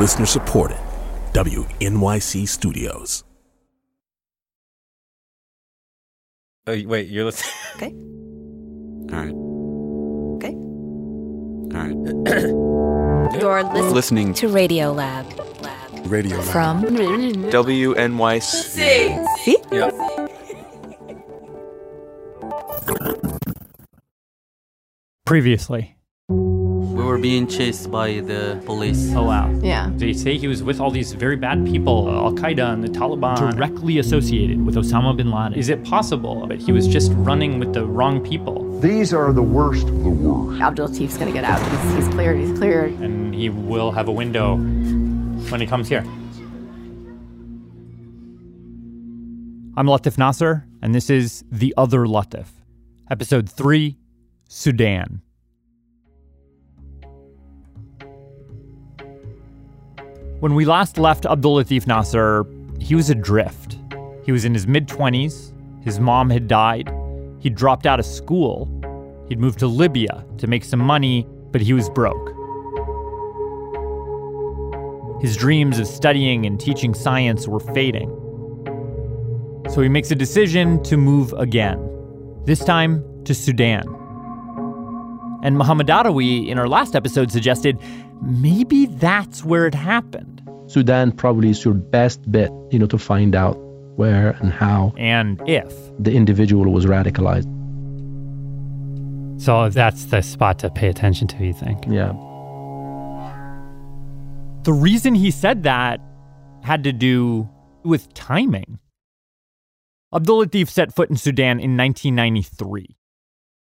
Listener supported. WNYC Studios. Oh, wait, you're listening. Okay. All right. Okay. All right. You're listening, Listening to Radiolab. Lab. Radiolab. From WNYC. See? Yeah. Previously. We were being chased by the police. Oh, wow. Yeah. They say he was with all these very bad people, Al Qaeda and the Taliban, directly associated with Osama bin Laden. Is it possible that he was just running with the wrong people These are the worst of the worst. Abdul Latif's gonna get out. He's, he's cleared. He's cleared. and he will have a window when he comes here? I'm Latif Nasser, and this is The Other Latif, Episode 3 Sudan. When we last left Abdul Latif Nasser, he was adrift. He was in his mid 20s, his mom had died, he'd dropped out of school, he'd moved to Libya to make some money, but he was broke. His dreams of studying and teaching science were fading. So he makes a decision to move again, this time to Sudan. And Muhammad Adawi, in our last episode, suggested maybe that's where it happened. Sudan probably is your best bet, you know, to find out where and how And if. the individual was radicalized. So that's the spot to pay attention to, you think? Yeah. The reason he said that had to do with timing. Abdul Latif set foot in Sudan in 1993.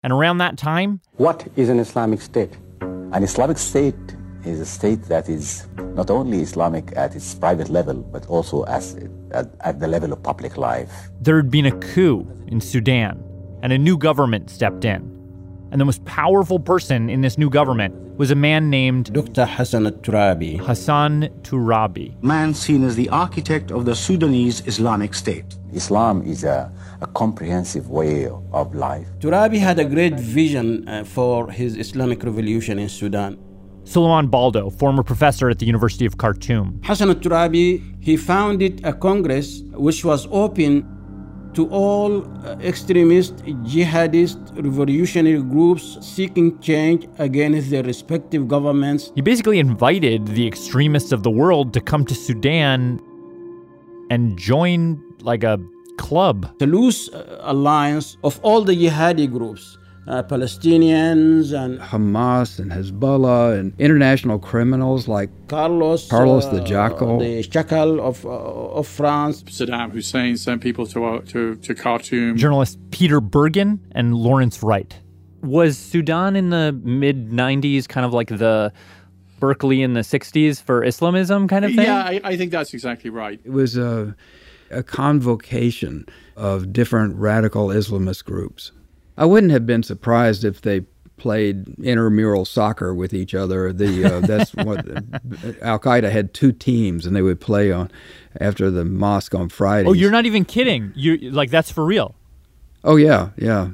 And around that time, What is an Islamic State? An Islamic State is a state that is not only Islamic at its private level, but also as, at, at the level of public life. there had been a coup in Sudan, and a new government stepped in. And the most powerful person in this new government was a man named Dr. Hassan al-Turabi. Hassan Turabi. man seen as the architect of the Sudanese Islamic State. Islam is a, a comprehensive way of life. Turabi had a great vision uh, for his Islamic revolution in Sudan. Suleiman Baldo, former professor at the University of Khartoum. Hassan al-Turabi, he founded a congress which was open to all uh, extremist, jihadist, revolutionary groups seeking change against their respective governments. He basically invited the extremists of the world to come to Sudan and join like a club. The loose uh, alliance of all the jihadi groups, uh, Palestinians and Hamas and Hezbollah and international criminals like Carlos, Carlos uh, the Jackal. the Jackal of, uh, of France. Saddam Hussein sent people to, uh, to, to Khartoum. Journalists Peter Bergen and Lawrence Wright. Was Sudan in the mid 90s kind of like the Berkeley in the 60s for Islamism kind of thing? Yeah, I, I think that's exactly right. it was a, a convocation of different radical Islamist groups. I wouldn't have been surprised if they played intramural soccer with each other. The uh, that's what Al Qaeda had two teams, and they would play on after the mosque on Friday. Oh, you're not even kidding. You like that's for real. Oh yeah, yeah.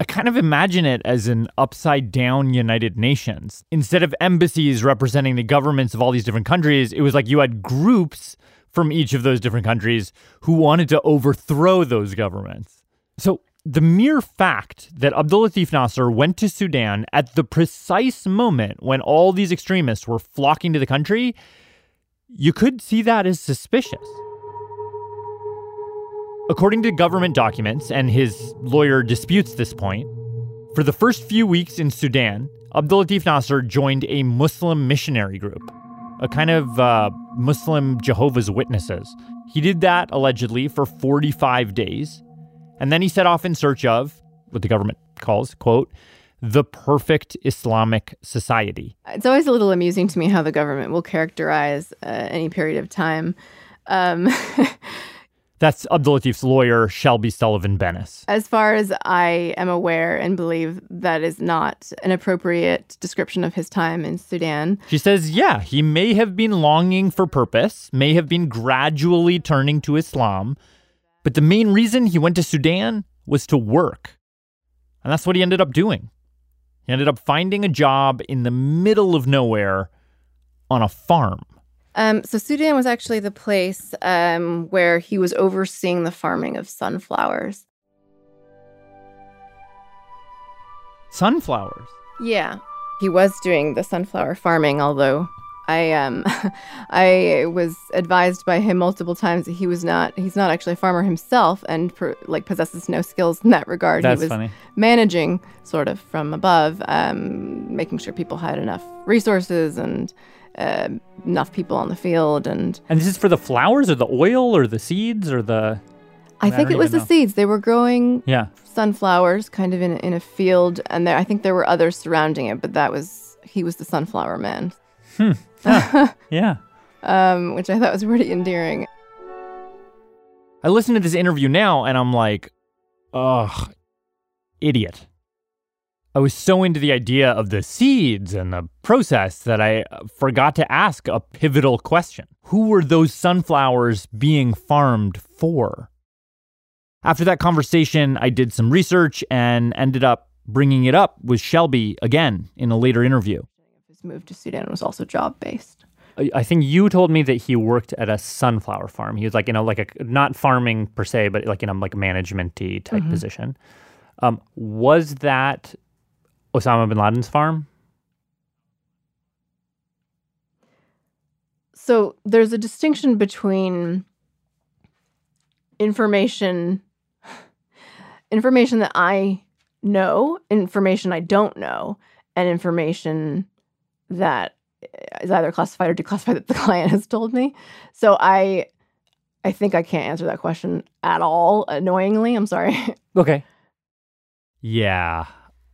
I kind of imagine it as an upside down United Nations. Instead of embassies representing the governments of all these different countries, it was like you had groups from each of those different countries who wanted to overthrow those governments. So the mere fact that Abdul Latif Nasser went to Sudan at the precise moment when all these extremists were flocking to the country, you could see that as suspicious. According to government documents, and his lawyer disputes this point, for the first few weeks in Sudan, Abdul Latif Nasser joined a Muslim missionary group, a kind of uh, Muslim Jehovah's Witnesses. He did that allegedly for 45 days, and then he set off in search of what the government calls, quote, the perfect Islamic society. It's always a little amusing to me how the government will characterize uh, any period of time. Um, That's Abdul Latif's lawyer, Shelby Sullivan Bennis. as far as I am aware and believe, that is not an appropriate description of his time in Sudan. She says, yeah, he may have been longing for purpose, may have been gradually turning to Islam, but the main reason he went to Sudan was to work. And that's what he ended up doing. He ended up finding a job in the middle of nowhere on a farm. Um, so Sudan was actually the place um, where he was overseeing the farming of sunflowers. Sunflowers. Yeah, he was doing the sunflower farming, although I um I was advised by him multiple times that he was not he's not actually a farmer himself and per, like possesses no skills in that regard. That's he was funny. managing sort of from above, um, making sure people had enough resources and uh, enough people on the field and And this is for the flowers or the oil or the seeds or the. I think it was the know. seeds. They were growing Yeah. sunflowers kind of in a, in a field and there I think there were others surrounding it, but that was he was the sunflower man. Hmm. Yeah. um, which I thought was pretty endearing. I listen to this interview now and I'm like, ugh, idiot. I was so into the idea of the seeds and the process that I uh, forgot to ask a pivotal question. Who were those sunflowers being farmed for? After that conversation, I did some research and ended up bringing it up with Shelby again in a later interview. His move to Sudan was also job based. I think you told me that he worked at a sunflower farm. He was like, you know, like a not farming per se, but like in a like management-y type Mhm. position. Um, was that Osama bin Laden's farm? So there's a distinction between information information that I know, information I don't know, and information that is either classified or declassified that the client has told me. So I I think I can't answer that question at all, annoyingly. I'm sorry. Okay. Yeah,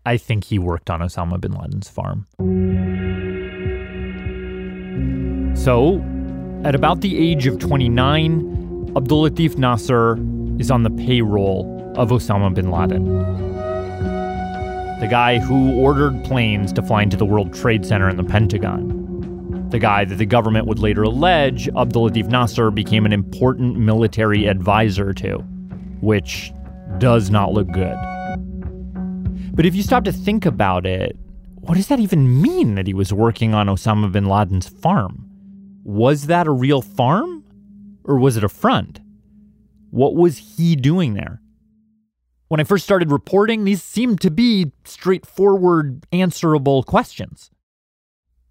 I think he worked on Osama bin Laden's farm. So, at about the age of 29, Abdul Latif Nasser is on the payroll of Osama bin Laden. The guy who ordered planes to fly into the World Trade Center and the Pentagon. The guy that the government would later allege Abdul Latif Nasser became an important military advisor to, which does not look good. But if you stop to think about it, what does that even mean that he was working on Osama bin Laden's farm? Was that a real farm? Or was it a front? What was he doing there? When I first started reporting, these seemed to be straightforward, answerable questions.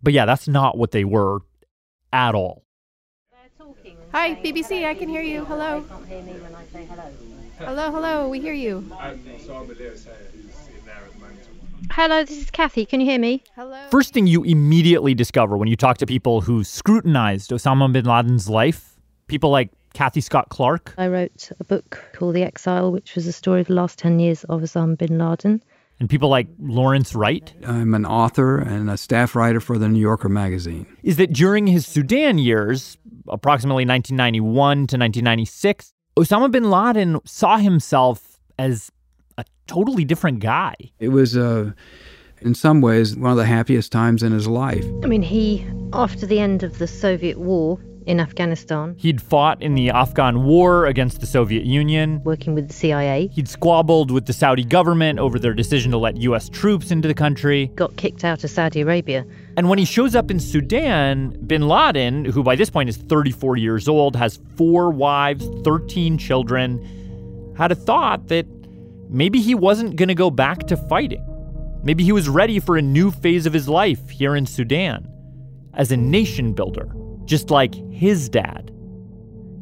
But yeah, that's not what they were at all. Hi, BBC, I can hear you. Hello. Hello, hello, we hear you. Hello, this is Cathy. Can you hear me? Hello. First thing you immediately discover when you talk to people who scrutinized Osama bin Laden's life, people like Cathy Scott-Clark, I wrote a book called The Exile, which was a story of the last 10 years of Osama bin Laden. and people like Lawrence Wright, I'm an author and a staff writer for the New Yorker magazine. is that during his Sudan years, approximately 1991 to 1996, Osama bin Laden saw himself as a totally different guy. It was, uh, in some ways, one of the happiest times in his life. I mean, he, after the end of the Soviet war in Afghanistan, He'd fought in the Afghan war against the Soviet Union. working with the CIA, He'd squabbled with the Saudi government over their decision to let US troops into the country. got kicked out of Saudi Arabia. And when he shows up in Sudan, bin Laden, who by this point is 34 years old, has four wives, 13 children, had a thought that maybe he wasn't going to go back to fighting. Maybe he was ready for a new phase of his life here in Sudan as a nation builder, just like his dad.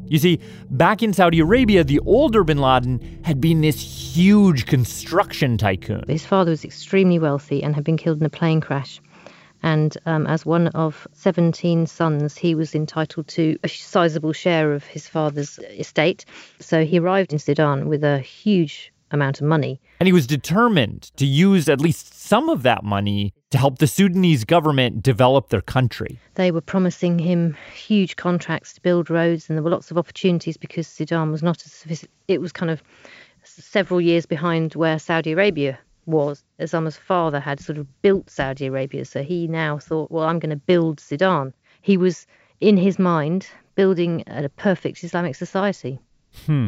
You see, back in Saudi Arabia, the older bin Laden had been this huge construction tycoon. His father was extremely wealthy and had been killed in a plane crash. And um, as one of 17 sons, he was entitled to a sizable share of his father's estate. So he arrived in Sudan with a huge amount of money. And he was determined to use at least some of that money to help the Sudanese government develop their country. They were promising him huge contracts to build roads, and there were lots of opportunities because Sudan was not as it was kind of several years behind where Saudi Arabia was. Osama's father had sort of built Saudi Arabia, so he now thought, well, I'm going to build Sudan. He was in his mind building a perfect Islamic society. Hmm.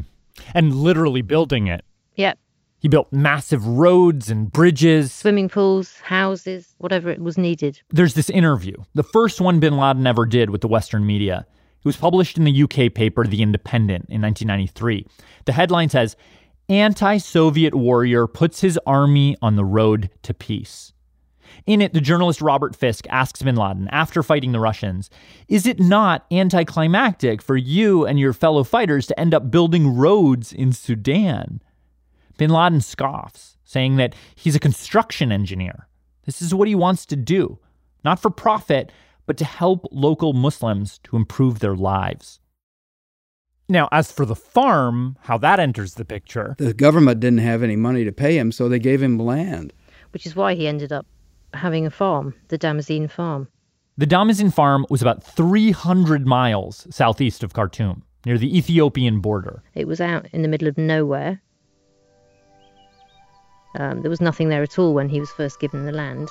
And literally building it. Yep. He built massive roads and bridges, swimming pools, houses, whatever it was needed. There's this interview, the first one bin Laden ever did with the Western media. It was published in the UK paper The Independent in 1993. The headline says Anti Soviet warrior puts his army on the road to peace. In it, the journalist Robert Fisk asks bin Laden, after fighting the Russians, Is it not anticlimactic for you and your fellow fighters to end up building roads in Sudan? Bin Laden scoffs, saying that he's a construction engineer. This is what he wants to do, not for profit, but to help local Muslims to improve their lives. Now, as for the farm, how that enters the picture. The government didn't have any money to pay him, so they gave him land. Which is why he ended up having a farm, the Damazin farm. The Damazin farm was about 300 miles southeast of Khartoum, near the Ethiopian border. It was out in the middle of nowhere. Um, there was nothing there at all when he was first given the land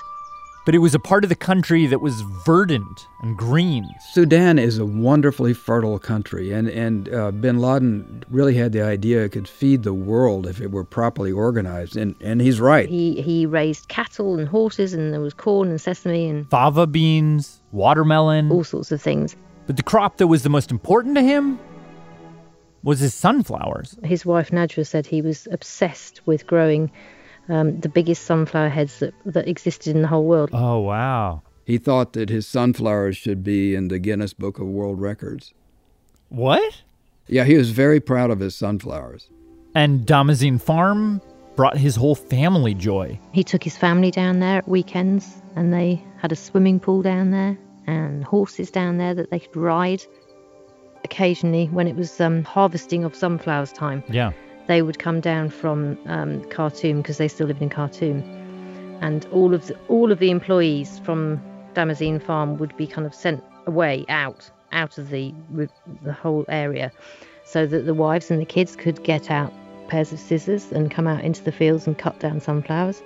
but it was a part of the country that was verdant and green. Sudan is a wonderfully fertile country, and, and uh, bin Laden really had the idea it could feed the world if it were properly organized, and, and he's right. He, he raised cattle and horses, and there was corn and sesame and fava beans, watermelon, all sorts of things. But the crop that was the most important to him was his sunflowers. His wife Najwa said he was obsessed with growing um, the biggest sunflower heads that, that existed in the whole world. Oh, wow. He thought that his sunflowers should be in the Guinness Book of World Records. What? Yeah, he was very proud of his sunflowers. And Damazin Farm brought his whole family joy. He took his family down there at weekends, and they had a swimming pool down there and horses down there that they could ride. Occasionally, when it was um, harvesting of sunflowers time, yeah, they would come down from um, Khartoum because they still lived in Khartoum, and all of the, all of the employees from Damazin Farm would be kind of sent away out out of the the whole area, so that the wives and the kids could get out pairs of scissors and come out into the fields and cut down sunflowers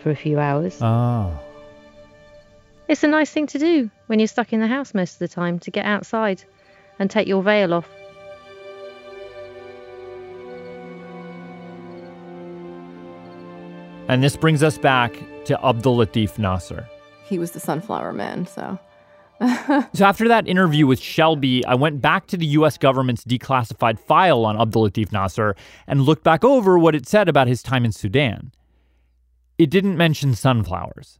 for a few hours. Oh. It's a nice thing to do when you're stuck in the house most of the time to get outside and take your veil off And this brings us back to Abdul Latif Nasser. He was the sunflower man, so. so after that interview with Shelby, I went back to the US government's declassified file on Abdul Latif Nasser and looked back over what it said about his time in Sudan. It didn't mention sunflowers,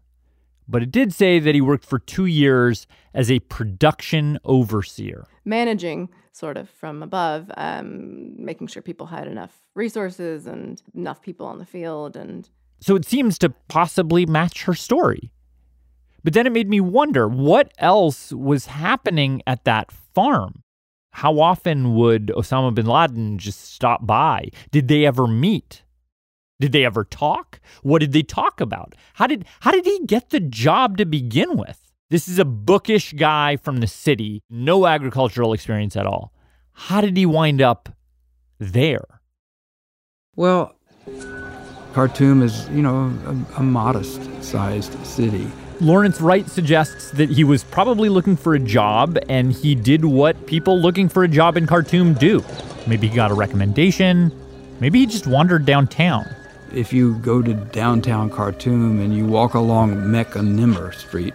but it did say that he worked for two years as a production overseer. Managing, sort of, from above, um, making sure people had enough resources and enough people on the field and so it seems to possibly match her story. But then it made me wonder what else was happening at that farm? How often would Osama bin Laden just stop by? Did they ever meet? Did they ever talk? What did they talk about? How did how did he get the job to begin with? This is a bookish guy from the city, no agricultural experience at all. How did he wind up there? Well, Khartoum is, you know, a, a modest sized city. Lawrence Wright suggests that he was probably looking for a job and he did what people looking for a job in Khartoum do. Maybe he got a recommendation. Maybe he just wandered downtown. If you go to downtown Khartoum and you walk along Mecca Nimr Street,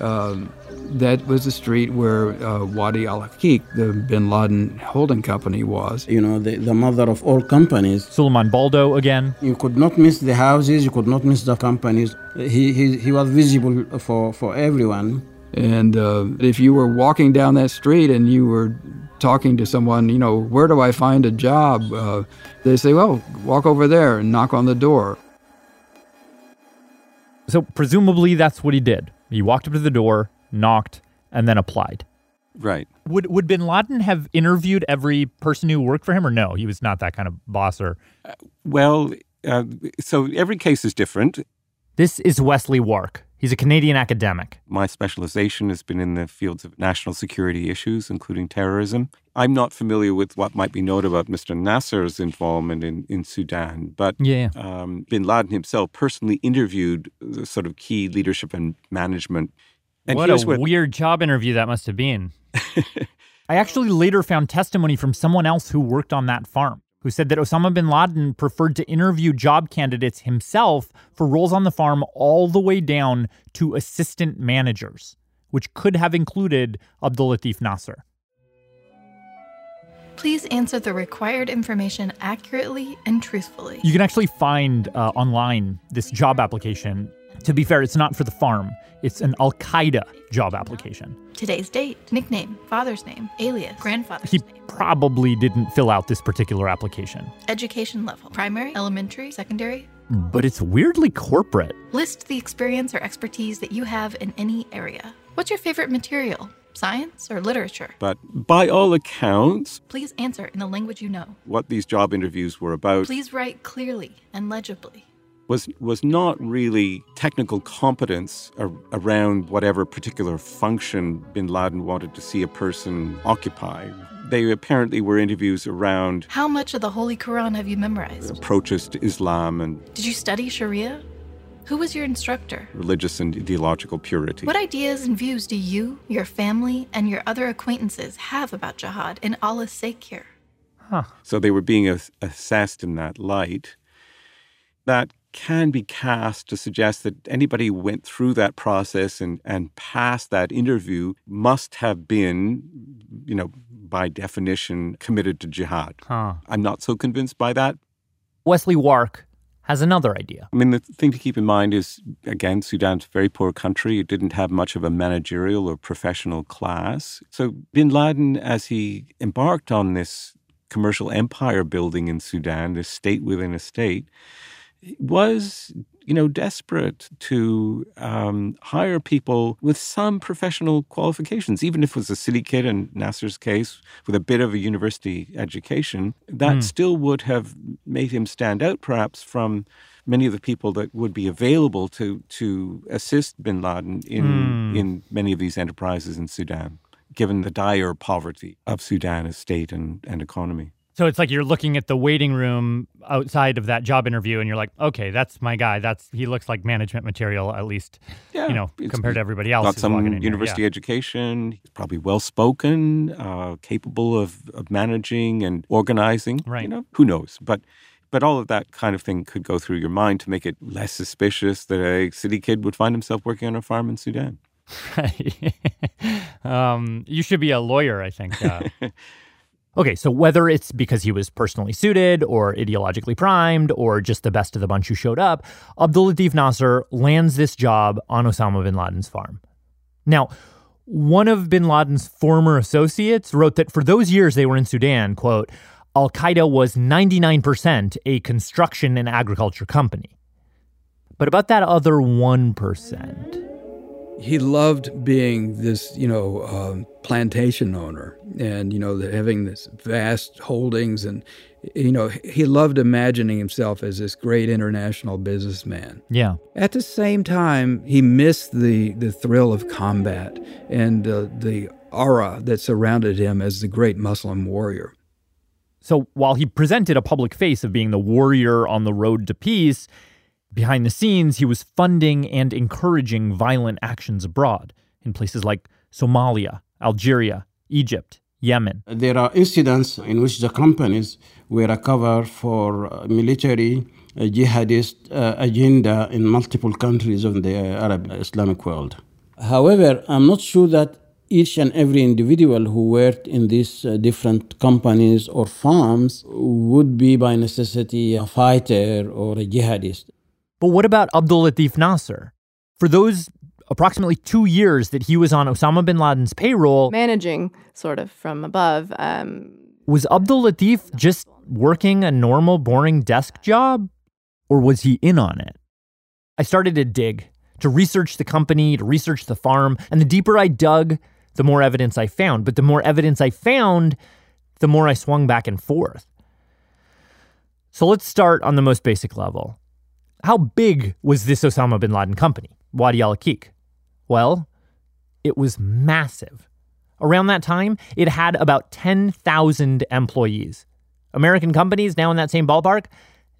um, that was the street where uh, Wadi al Haqiq, the bin Laden holding company, was. You know, the, the mother of all companies. Suleiman Baldo again. You could not miss the houses, you could not miss the companies. He, he, he was visible for, for everyone. And uh, if you were walking down that street and you were talking to someone, you know, where do I find a job? Uh, they say, well, walk over there and knock on the door. So presumably that's what he did. He walked up to the door, knocked, and then applied. Right. Would would Bin Laden have interviewed every person who worked for him, or no? He was not that kind of boss. Or uh, well, uh, so every case is different. This is Wesley Wark. He's a Canadian academic. My specialization has been in the fields of national security issues, including terrorism. I'm not familiar with what might be known about Mr. Nasser's involvement in, in Sudan, but yeah. um, bin Laden himself personally interviewed the sort of key leadership and management and what a what... weird job interview that must have been. I actually later found testimony from someone else who worked on that farm. who said that Osama bin Laden preferred to interview job candidates himself for roles on the farm all the way down to assistant managers, which could have included Abdul Latif Nasser. Please answer the required information accurately and truthfully. You can actually find uh, online this job application. To be fair, it's not for the farm, it's an Al Qaeda job application. Today's date, nickname, father's name, alias, grandfather's name. He name, probably didn't fill out this particular application, education level, primary, elementary, secondary. but it's weirdly corporate. List the experience or expertise that you have in any area. What's your favorite material? Science or literature? But by all accounts, Please answer in the language you know. what these job interviews were about Please write clearly and legibly. Was was not really technical competence ar- around whatever particular function bin Laden wanted to see a person occupy. They apparently were interviews around How much of the Holy Quran have you memorized? approaches to Islam and Did you study Sharia? Who was your instructor? religious and ideological purity. What ideas and views do you, your family, and your other acquaintances have about jihad in Allah's sake here? So they were being ass- assessed in that light. That can be cast to suggest that anybody who went through that process and, and passed that interview must have been, you know, by definition, committed to jihad. Huh. I'm not so convinced by that. Wesley Wark has another idea. I mean, the thing to keep in mind is, again, Sudan's a very poor country. It didn't have much of a managerial or professional class. So bin Laden, as he embarked on this commercial empire building in Sudan, this state within a state, was, you know, desperate to um, hire people with some professional qualifications, even if it was a city kid in Nasser's case with a bit of a university education, that Hmm. still would have made him stand out perhaps from many of the people that would be available to to assist bin Laden in Hmm. in many of these enterprises in Sudan, given the dire poverty of Sudan as state and, and economy. So it's like you're looking at the waiting room outside of that job interview and you're like, okay, that's my guy. That's he looks like management material at least, you know, compared to everybody else. Got some university Yeah. education. He's probably well spoken, uh, capable of, of managing and organizing. Right. You know, who knows? But but all of that kind of thing could go through your mind to make it less suspicious that a city kid would find himself working on a farm in Sudan. Right. um, you should be a lawyer, I think. Uh, okay, so whether it's because he was personally suited or ideologically primed or just the best of the bunch who showed up, Abdul Latif Nasser lands this job on Osama bin Laden's farm. Now, one of bin Laden's former associates wrote that for those years they were in Sudan, quote, Al Qaeda was 99% a construction and agriculture company. But about that other 1%, he loved being this, you know, um, plantation owner, and you know, the, having this vast holdings, and you know, he loved imagining himself as this great international businessman. yeah. At the same time, he missed the the thrill of combat and uh, the aura that surrounded him as the great Muslim warrior. So while he presented a public face of being the warrior on the road to peace, behind the scenes, he was funding and encouraging violent actions abroad in places like Somalia, Algeria, Egypt, Yemen. There are incidents in which the companies were a cover for uh, military uh, jihadist uh, agenda in multiple countries of the Arab Islamic world. However, I'm not sure that each and every individual who worked in these uh, different companies or farms would be by necessity a fighter or a jihadist. But what about Abdul Latif Nasser? For those approximately two years that he was on Osama bin Laden's payroll, Managing sort of from above. Um, was Abdul Latif just working a normal, boring desk job? Or was he in on it? I started to dig, to research the company, to research the farm, and the deeper I dug, the more evidence I found. But the more evidence I found, the more I swung back and forth. So let's start on the most basic level. How big was this Osama bin Laden company, Wadi al Akik? Well, it was massive. Around that time, it had about 10,000 employees. American companies now in that same ballpark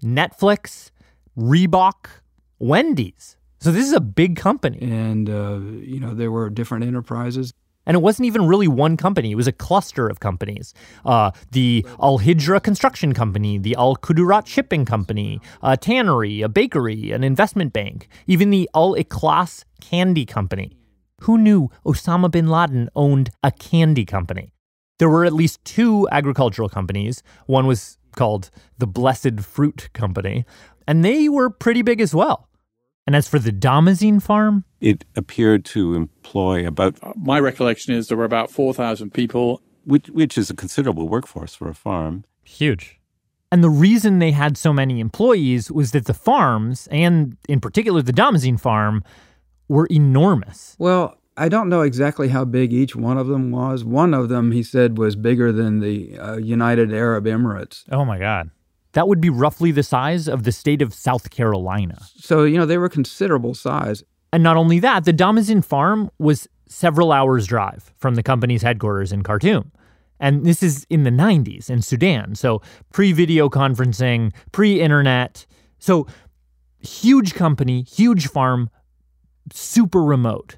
Netflix, Reebok, Wendy's. So this is a big company. And uh, you know, there were different enterprises. And it wasn't even really one company, it was a cluster of companies. Uh, the Al Hijra Construction Company, the Al Kudurat Shipping Company, a tannery, a bakery, an investment bank, even the Al Ikhlas Candy Company. Who knew Osama bin Laden owned a candy company? There were at least two agricultural companies. One was called the Blessed Fruit Company, and they were pretty big as well. And as for the Damazin farm, it appeared to employ about. My recollection is there were about 4,000 people. Which, which is a considerable workforce for a farm. Huge. And the reason they had so many employees was that the farms, and in particular the Damazin farm, were enormous. Well, I don't know exactly how big each one of them was. One of them, he said, was bigger than the uh, United Arab Emirates. Oh my God. That would be roughly the size of the state of South Carolina. So, you know, they were considerable size. And not only that, the Damazin farm was several hours' drive from the company's headquarters in Khartoum. And this is in the 90s in Sudan. So, pre video conferencing, pre internet. So, huge company, huge farm, super remote.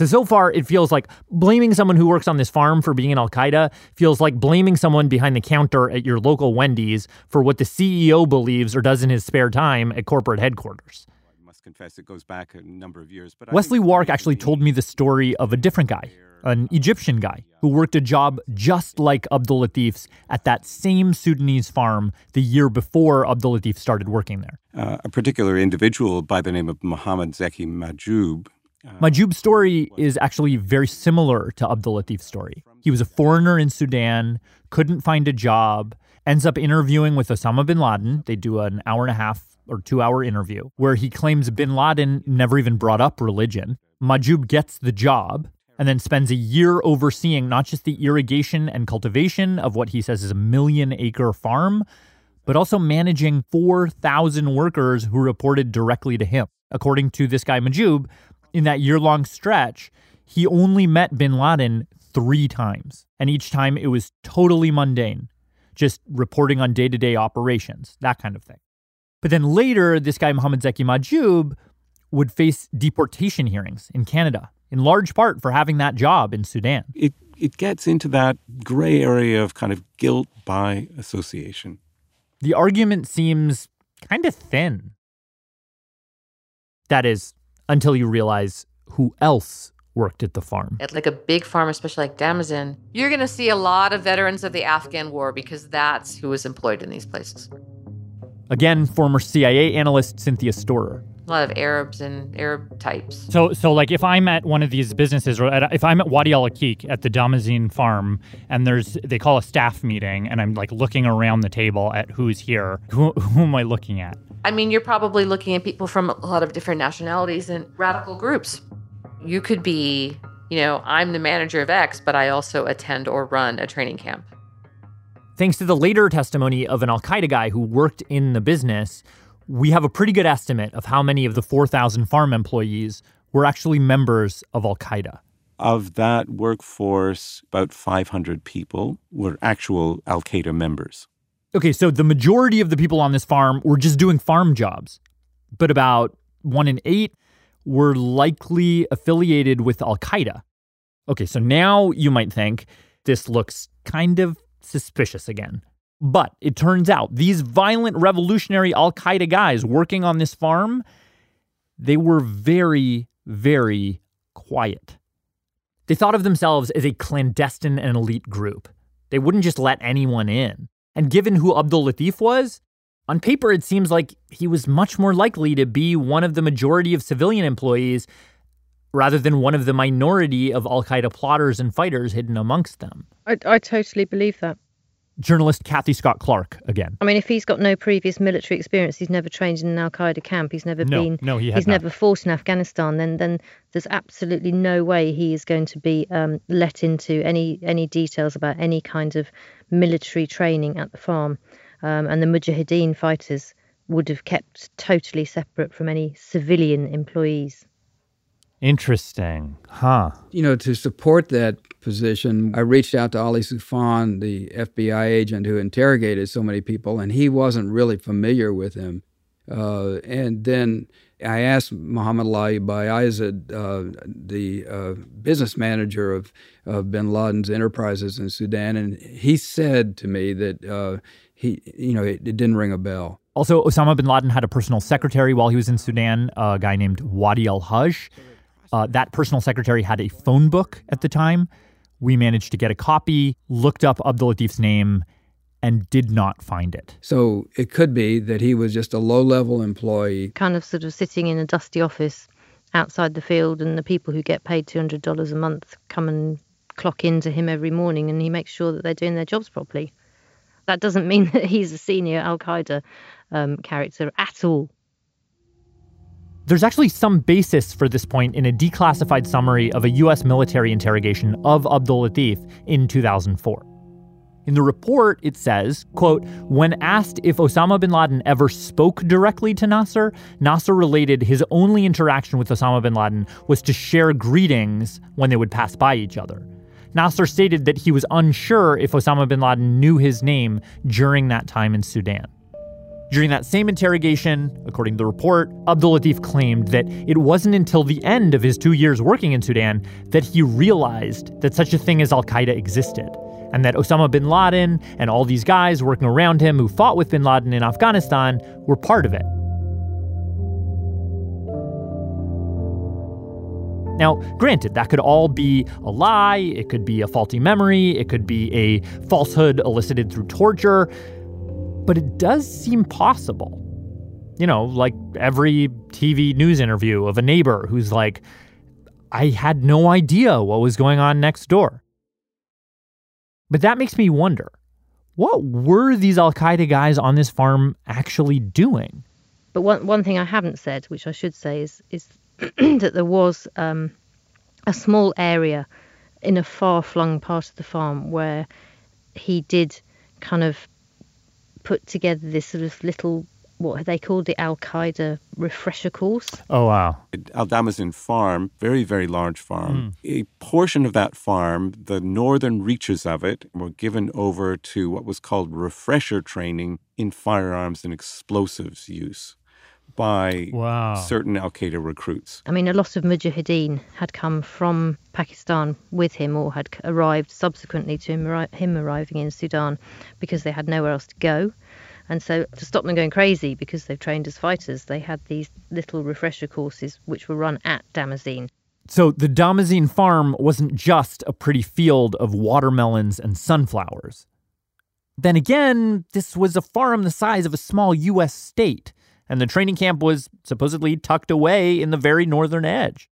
So, so far, it feels like blaming someone who works on this farm for being in Al Qaeda feels like blaming someone behind the counter at your local Wendy's for what the CEO believes or does in his spare time at corporate headquarters. I must confess, it goes back a number of years. But Wesley Wark actually told me the story of a different guy, an Egyptian guy, who worked a job just like Abdul Latif's at that same Sudanese farm the year before Abdul Latif started working there. Uh, a particular individual by the name of Muhammad Zeki Mahjoub Mahjoub's story is actually very similar to Abdul Latif's story. He was a foreigner in Sudan, couldn't find a job, ends up interviewing with Osama bin Laden. They do an hour and a half or two hour interview where he claims bin Laden never even brought up religion. Mahjoub gets the job and then spends a year overseeing not just the irrigation and cultivation of what he says is a million acre farm, but also managing 4,000 workers who reported directly to him. According to this guy, Mahjoub, in that year long stretch, he only met bin Laden three times. And each time it was totally mundane, just reporting on day to day operations, that kind of thing. But then later, this guy, Mohammed Zeki Mahjoub, would face deportation hearings in Canada, in large part for having that job in Sudan. It, it gets into that gray area of kind of guilt by association. The argument seems kind of thin. That is, until you realize who else worked at the farm. At like a big farm, especially like Damazin, you're going to see a lot of veterans of the Afghan war because that's who was employed in these places. Again, former CIA analyst Cynthia Storer. A lot of Arabs and Arab types. So, so like if I'm at one of these businesses, or at, if I'm at Wadi Al Akik at the Damazin farm, and there's they call a staff meeting, and I'm like looking around the table at who's here, who, who am I looking at? I mean, you're probably looking at people from a lot of different nationalities and radical groups. You could be, you know, I'm the manager of X, but I also attend or run a training camp. Thanks to the later testimony of an Al Qaeda guy who worked in the business, we have a pretty good estimate of how many of the 4,000 farm employees were actually members of Al Qaeda. Of that workforce, about 500 people were actual Al Qaeda members. Okay, so the majority of the people on this farm were just doing farm jobs, but about one in eight were likely affiliated with Al Qaeda. Okay, so now you might think this looks kind of suspicious again. But it turns out these violent revolutionary Al Qaeda guys working on this farm, they were very, very quiet. They thought of themselves as a clandestine and elite group. They wouldn't just let anyone in. And given who Abdul Latif was, on paper it seems like he was much more likely to be one of the majority of civilian employees rather than one of the minority of Al Qaeda plotters and fighters hidden amongst them. I, I totally believe that. Journalist Cathy Scott-Clark again. I mean, if he's got no previous military experience, he's never trained in an Al Qaeda camp, he's never No, been, no, he he's not. never fought in Afghanistan, then then there's absolutely no way he is going to be um, let into any any details about any kind of military training at the farm. Um, and the Mujahideen fighters would have kept totally separate from any civilian employees. Interesting. Huh. You know, to support that position, I reached out to Ali Soufan, the FBI agent who interrogated so many people, and he wasn't really familiar with him. Uh, and then I asked Muhammad Loay Bayazid, uh, the uh, business manager of, of bin Laden's enterprises in Sudan, and he said to me that uh, he, you know, it, it, didn't ring a bell. Also, Osama bin Laden had a personal secretary while he was in Sudan, a guy named Wadi al Haj. Uh, that personal secretary had a phone book at the time. We managed to get a copy, looked up Abdul Latif's name, and did not find it. So it could be that he was just a low level employee. Kind of sort of sitting in a dusty office outside the field, and the people who get paid $200 a month come and clock into him every morning, and he makes sure that they're doing their jobs properly. That doesn't mean that he's a senior Al Qaeda um, character at all. There's actually some basis for this point in a declassified summary of a U.S. military interrogation of Abdul Latif in 2004. In the report, it says, quote, when asked if Osama bin Laden ever spoke directly to Nasser, Nasser related his only interaction with Osama bin Laden was to share greetings when they would pass by each other. Nasser stated that he was unsure if Osama bin Laden knew his name during that time in Sudan. During that same interrogation, according to the report, Abdul Latif claimed that it wasn't until the end of his two years working in Sudan that he realized that such a thing as Al Qaeda existed, and that Osama bin Laden and all these guys working around him who fought with bin Laden in Afghanistan were part of it. Now, granted, that could all be a lie, it could be a faulty memory, it could be a falsehood elicited through torture but it does seem possible. You know, like every TV news interview of a neighbor who's like, I had no idea what was going on next door. But that makes me wonder what were these Al Qaeda guys on this farm actually doing? But one, one thing I haven't said, which I should say, is, is that there was um, a small area in a far flung part of the farm where he did kind of put together this sort of little what they called the Al Qaeda refresher course. Oh wow! Al Damazin farm, very very large farm. Mm. A portion of that farm, the northern reaches of it, were given over to what was called refresher training in firearms and explosives use by wow. certain Al Qaeda recruits. I mean, a lot of mujahideen had come from Pakistan with him or had arrived subsequently to him, him arriving in Sudan because they had nowhere else to go. And so, to stop them going crazy because they've trained as fighters, they had these little refresher courses which were run at Damazin. So, the Damazin farm wasn't just a pretty field of watermelons and sunflowers. Then again, this was a farm the size of a small U.S. state and the training camp was supposedly tucked away in the very northern edge.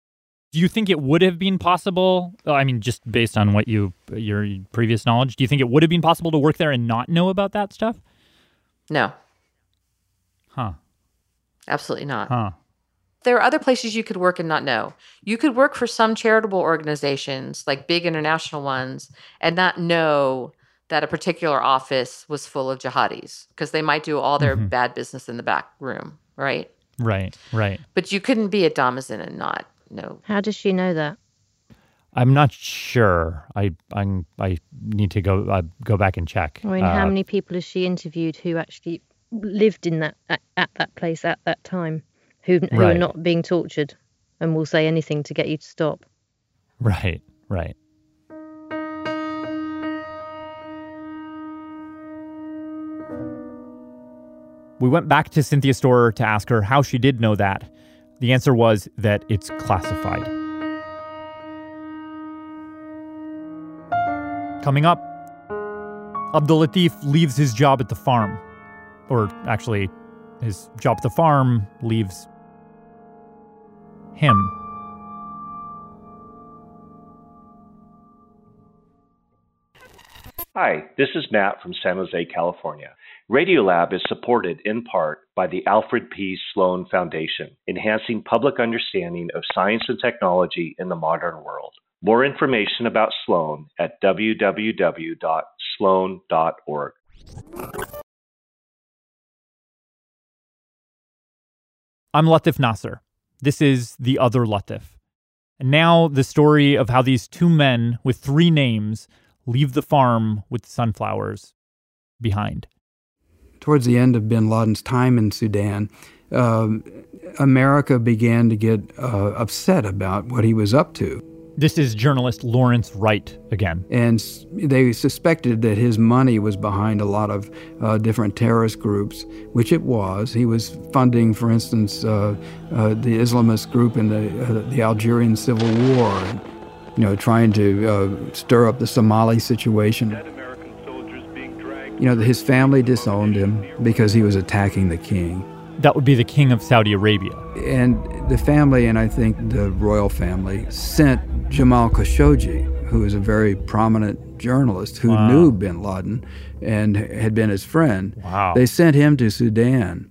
Do you think it would have been possible? I mean, just based on what you your previous knowledge, do you think it would have been possible to work there and not know about that stuff? No. Huh. Absolutely not. Huh. There are other places you could work and not know. You could work for some charitable organizations, like big international ones, and not know that a particular office was full of jihadis because they might do all their mm-hmm. bad business in the back room, right? Right, right. But you couldn't be at Damazin and not know. How does she know that? I'm not sure. I i I need to go uh, go back and check. I mean, uh, how many people has she interviewed who actually lived in that at, at that place at that time, who who right. are not being tortured and will say anything to get you to stop? Right, right. We went back to Cynthia Storer to ask her how she did know that. The answer was that it's classified. Coming up, Abdul Latif leaves his job at the farm. Or actually, his job at the farm leaves him. Hi, this is Matt from San Jose, California. Radiolab is supported in part by the Alfred P. Sloan Foundation, enhancing public understanding of science and technology in the modern world. More information about Sloan at www.sloan.org. I'm Latif Nasser. This is The Other Latif. And now the story of how these two men with three names leave the farm with sunflowers behind towards the end of bin Laden's time in Sudan, um, America began to get uh, upset about what he was up to. This is journalist Lawrence Wright again. And they suspected that his money was behind a lot of uh, different terrorist groups, which it was. He was funding, for instance, uh, uh, the Islamist group in the, uh, the Algerian Civil War, and, you know, trying to uh, stir up the Somali situation. You know, his family disowned him because he was attacking the king. That would be the king of Saudi Arabia. And the family, and I think the royal family, sent Jamal Khashoggi, who is a very prominent journalist who Wow. knew bin Laden and had been his friend. Wow. They sent him to Sudan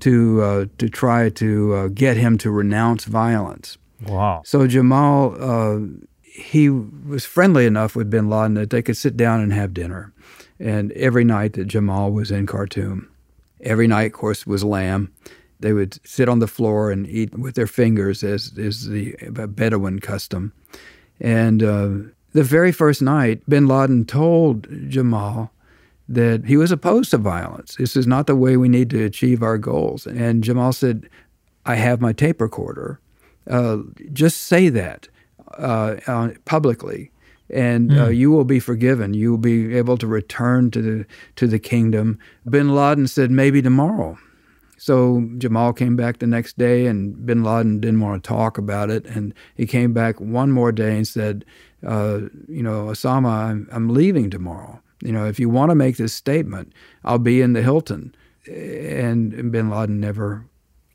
to uh, to try to uh, get him to renounce violence. Wow. So Jamal, uh, he was friendly enough with bin Laden that they could sit down and have dinner. And every night that Jamal was in Khartoum, every night, of course, was lamb. They would sit on the floor and eat with their fingers, as is the Bedouin custom. And uh, the very first night, bin Laden told Jamal that he was opposed to violence. This is not the way we need to achieve our goals. And Jamal said, I have my tape recorder. Uh, just say that uh, uh, publicly, and uh, Hmm. you will be forgiven. You will be able to return to the to the kingdom. Bin Laden said, maybe tomorrow. So Jamal came back the next day, and Bin Laden didn't want to talk about it. And he came back one more day and said, uh, "You know, Osama, I'm, I'm leaving tomorrow. You know, if you want to make this statement, I'll be in the Hilton." And Bin Laden never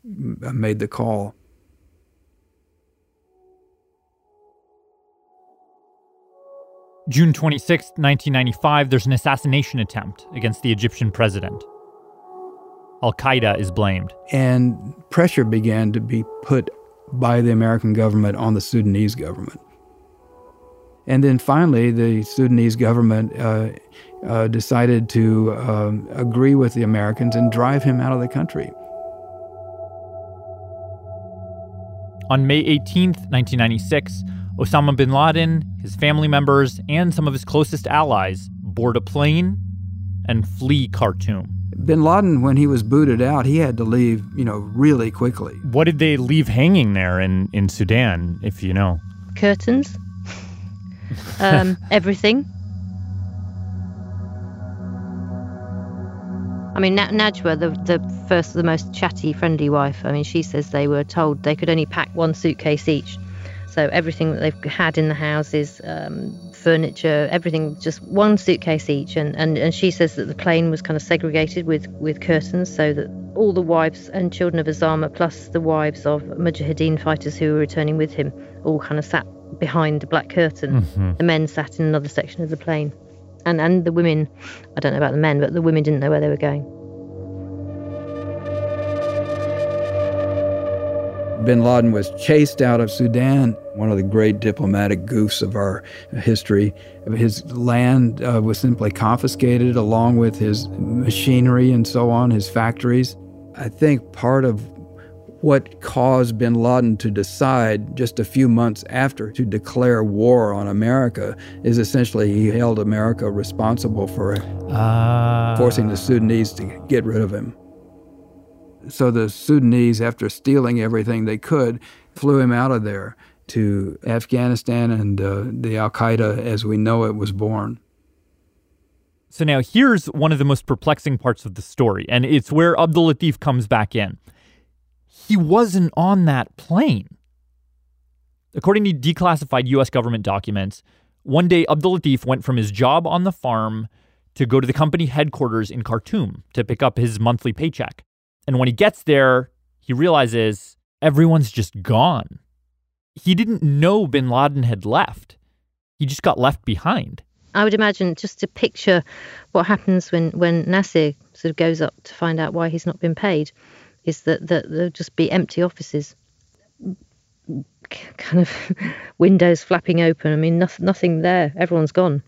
made the call. June 26, 1995, there's an assassination attempt against the Egyptian president. Al Qaeda is blamed. And pressure began to be put by the American government on the Sudanese government. And then finally, the Sudanese government uh, uh, decided to um, agree with the Americans and drive him out of the country. On May 18, 1996, Osama bin Laden, his family members, and some of his closest allies board a plane and flee Khartoum. Bin Laden, when he was booted out, he had to leave, you know, really quickly. What did they leave hanging there in, in Sudan, if you know? Curtains, um, everything. I mean, Najwa, the the first, the most chatty, friendly wife. I mean, she says they were told they could only pack one suitcase each, so everything that they've had in the houses, um, furniture, everything, just one suitcase each. And, and and she says that the plane was kind of segregated with with curtains, so that all the wives and children of Osama, plus the wives of Mujahideen fighters who were returning with him, all kind of sat behind a black curtain. Mhm. The men sat in another section of the plane. And and the women, I don't know about the men, but the women didn't know where they were going. Bin Laden was chased out of Sudan, one of the great diplomatic goofs of our history. His land uh, was simply confiscated along with his machinery and so on, his factories. I think part of what caused bin Laden to decide just a few months after to declare war on America is essentially he held America responsible for Ah. forcing the Sudanese to get rid of him. So the Sudanese, after stealing everything they could, flew him out of there to Afghanistan, and uh, the Al Qaeda as we know it was born. So now here's one of the most perplexing parts of the story, and it's where Abdul Latif comes back in. He wasn't on that plane. According to declassified US government documents, one day Abdul Latif went from his job on the farm to go to the company headquarters in Khartoum to pick up his monthly paycheck. And when he gets there, he realizes everyone's just gone. He didn't know bin Laden had left. He just got left behind. I would imagine just to picture what happens when, when Nasir sort of goes up to find out why he's not been paid is that, that there'll just be empty offices, kind of windows flapping open. I mean, nothing, nothing there. Everyone's gone.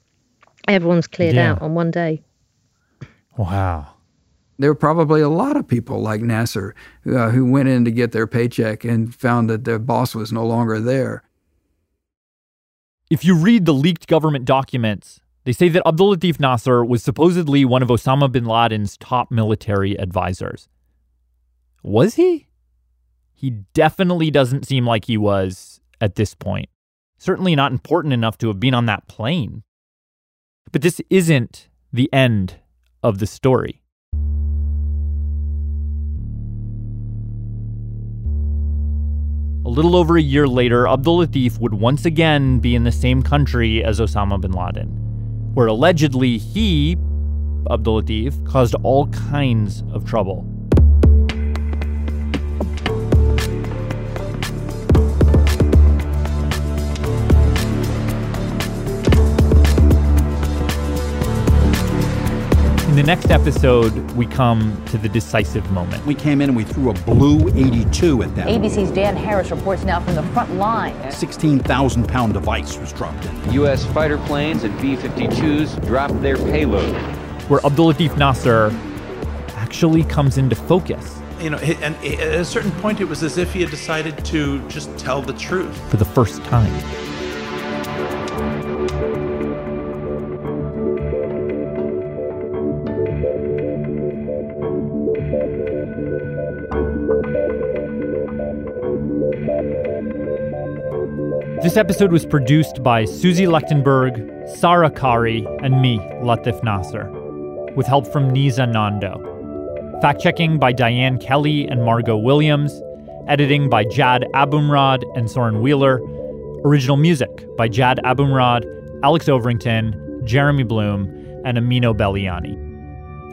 Everyone's cleared Yeah. out on one day. Wow. There were probably a lot of people like Nasser uh, who went in to get their paycheck and found that their boss was no longer there. If you read the leaked government documents, they say that Abdul Latif Nasser was supposedly one of Osama bin Laden's top military advisors. Was he? He definitely doesn't seem like he was at this point. Certainly not important enough to have been on that plane. But this isn't the end of the story. Little over a year later, Abdul Latif would once again be in the same country as Osama bin Laden, where allegedly he, Abdul Latif, caused all kinds of trouble. In the next episode, we come to the decisive moment. We came in and we threw a BLU-82 at them. ABC's Dan Harris reports now from the front line. 16,000 pound device was dropped in. U.S. fighter planes and B 52s dropped their payload. Where Abdul Latif Nasser actually comes into focus. You know, and at a certain point, it was as if he had decided to just tell the truth. For the first time. This episode was produced by Susie Lechtenberg, Sarah Qari, and me, Latif Nasser, with help from Niza Nondo. Fact checking by Diane Kelly and Margot Williams. Editing by Jad Abumrad and Soren Wheeler. Original music by Jad Abumrad, Alex Overington, Jeremy Bloom, and Amino Belyamani.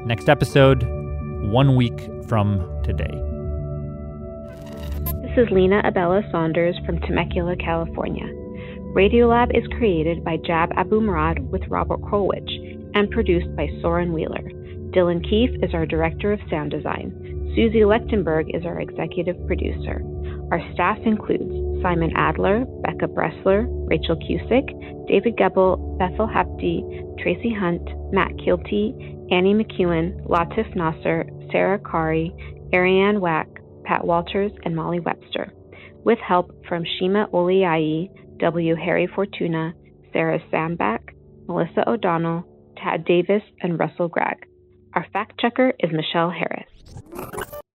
Next episode, one week from today. This is Lena Abella Saunders from Temecula, California. Radiolab is created by Jad Abumrad with Robert Krulwich and produced by Soren Wheeler. Dylan Keefe is our director of sound design. Susie Lechtenberg is our executive producer. Our staff includes Simon Adler, Becca Bressler, Rachel Cusick, David Gebel, Bethel Habte, Tracy Hunt, Matt Kilty, Annie McEwen, Latif Nasser, Sarah Qari, Arianne Wack, Pat Walters, and Molly Webster, with help from Shima Oliai, W. Harry Fortuna, Sarah Sandbach, Melissa O'Donnell, Tad Davis, and Russell Gregg. Our fact checker is Michelle Harris.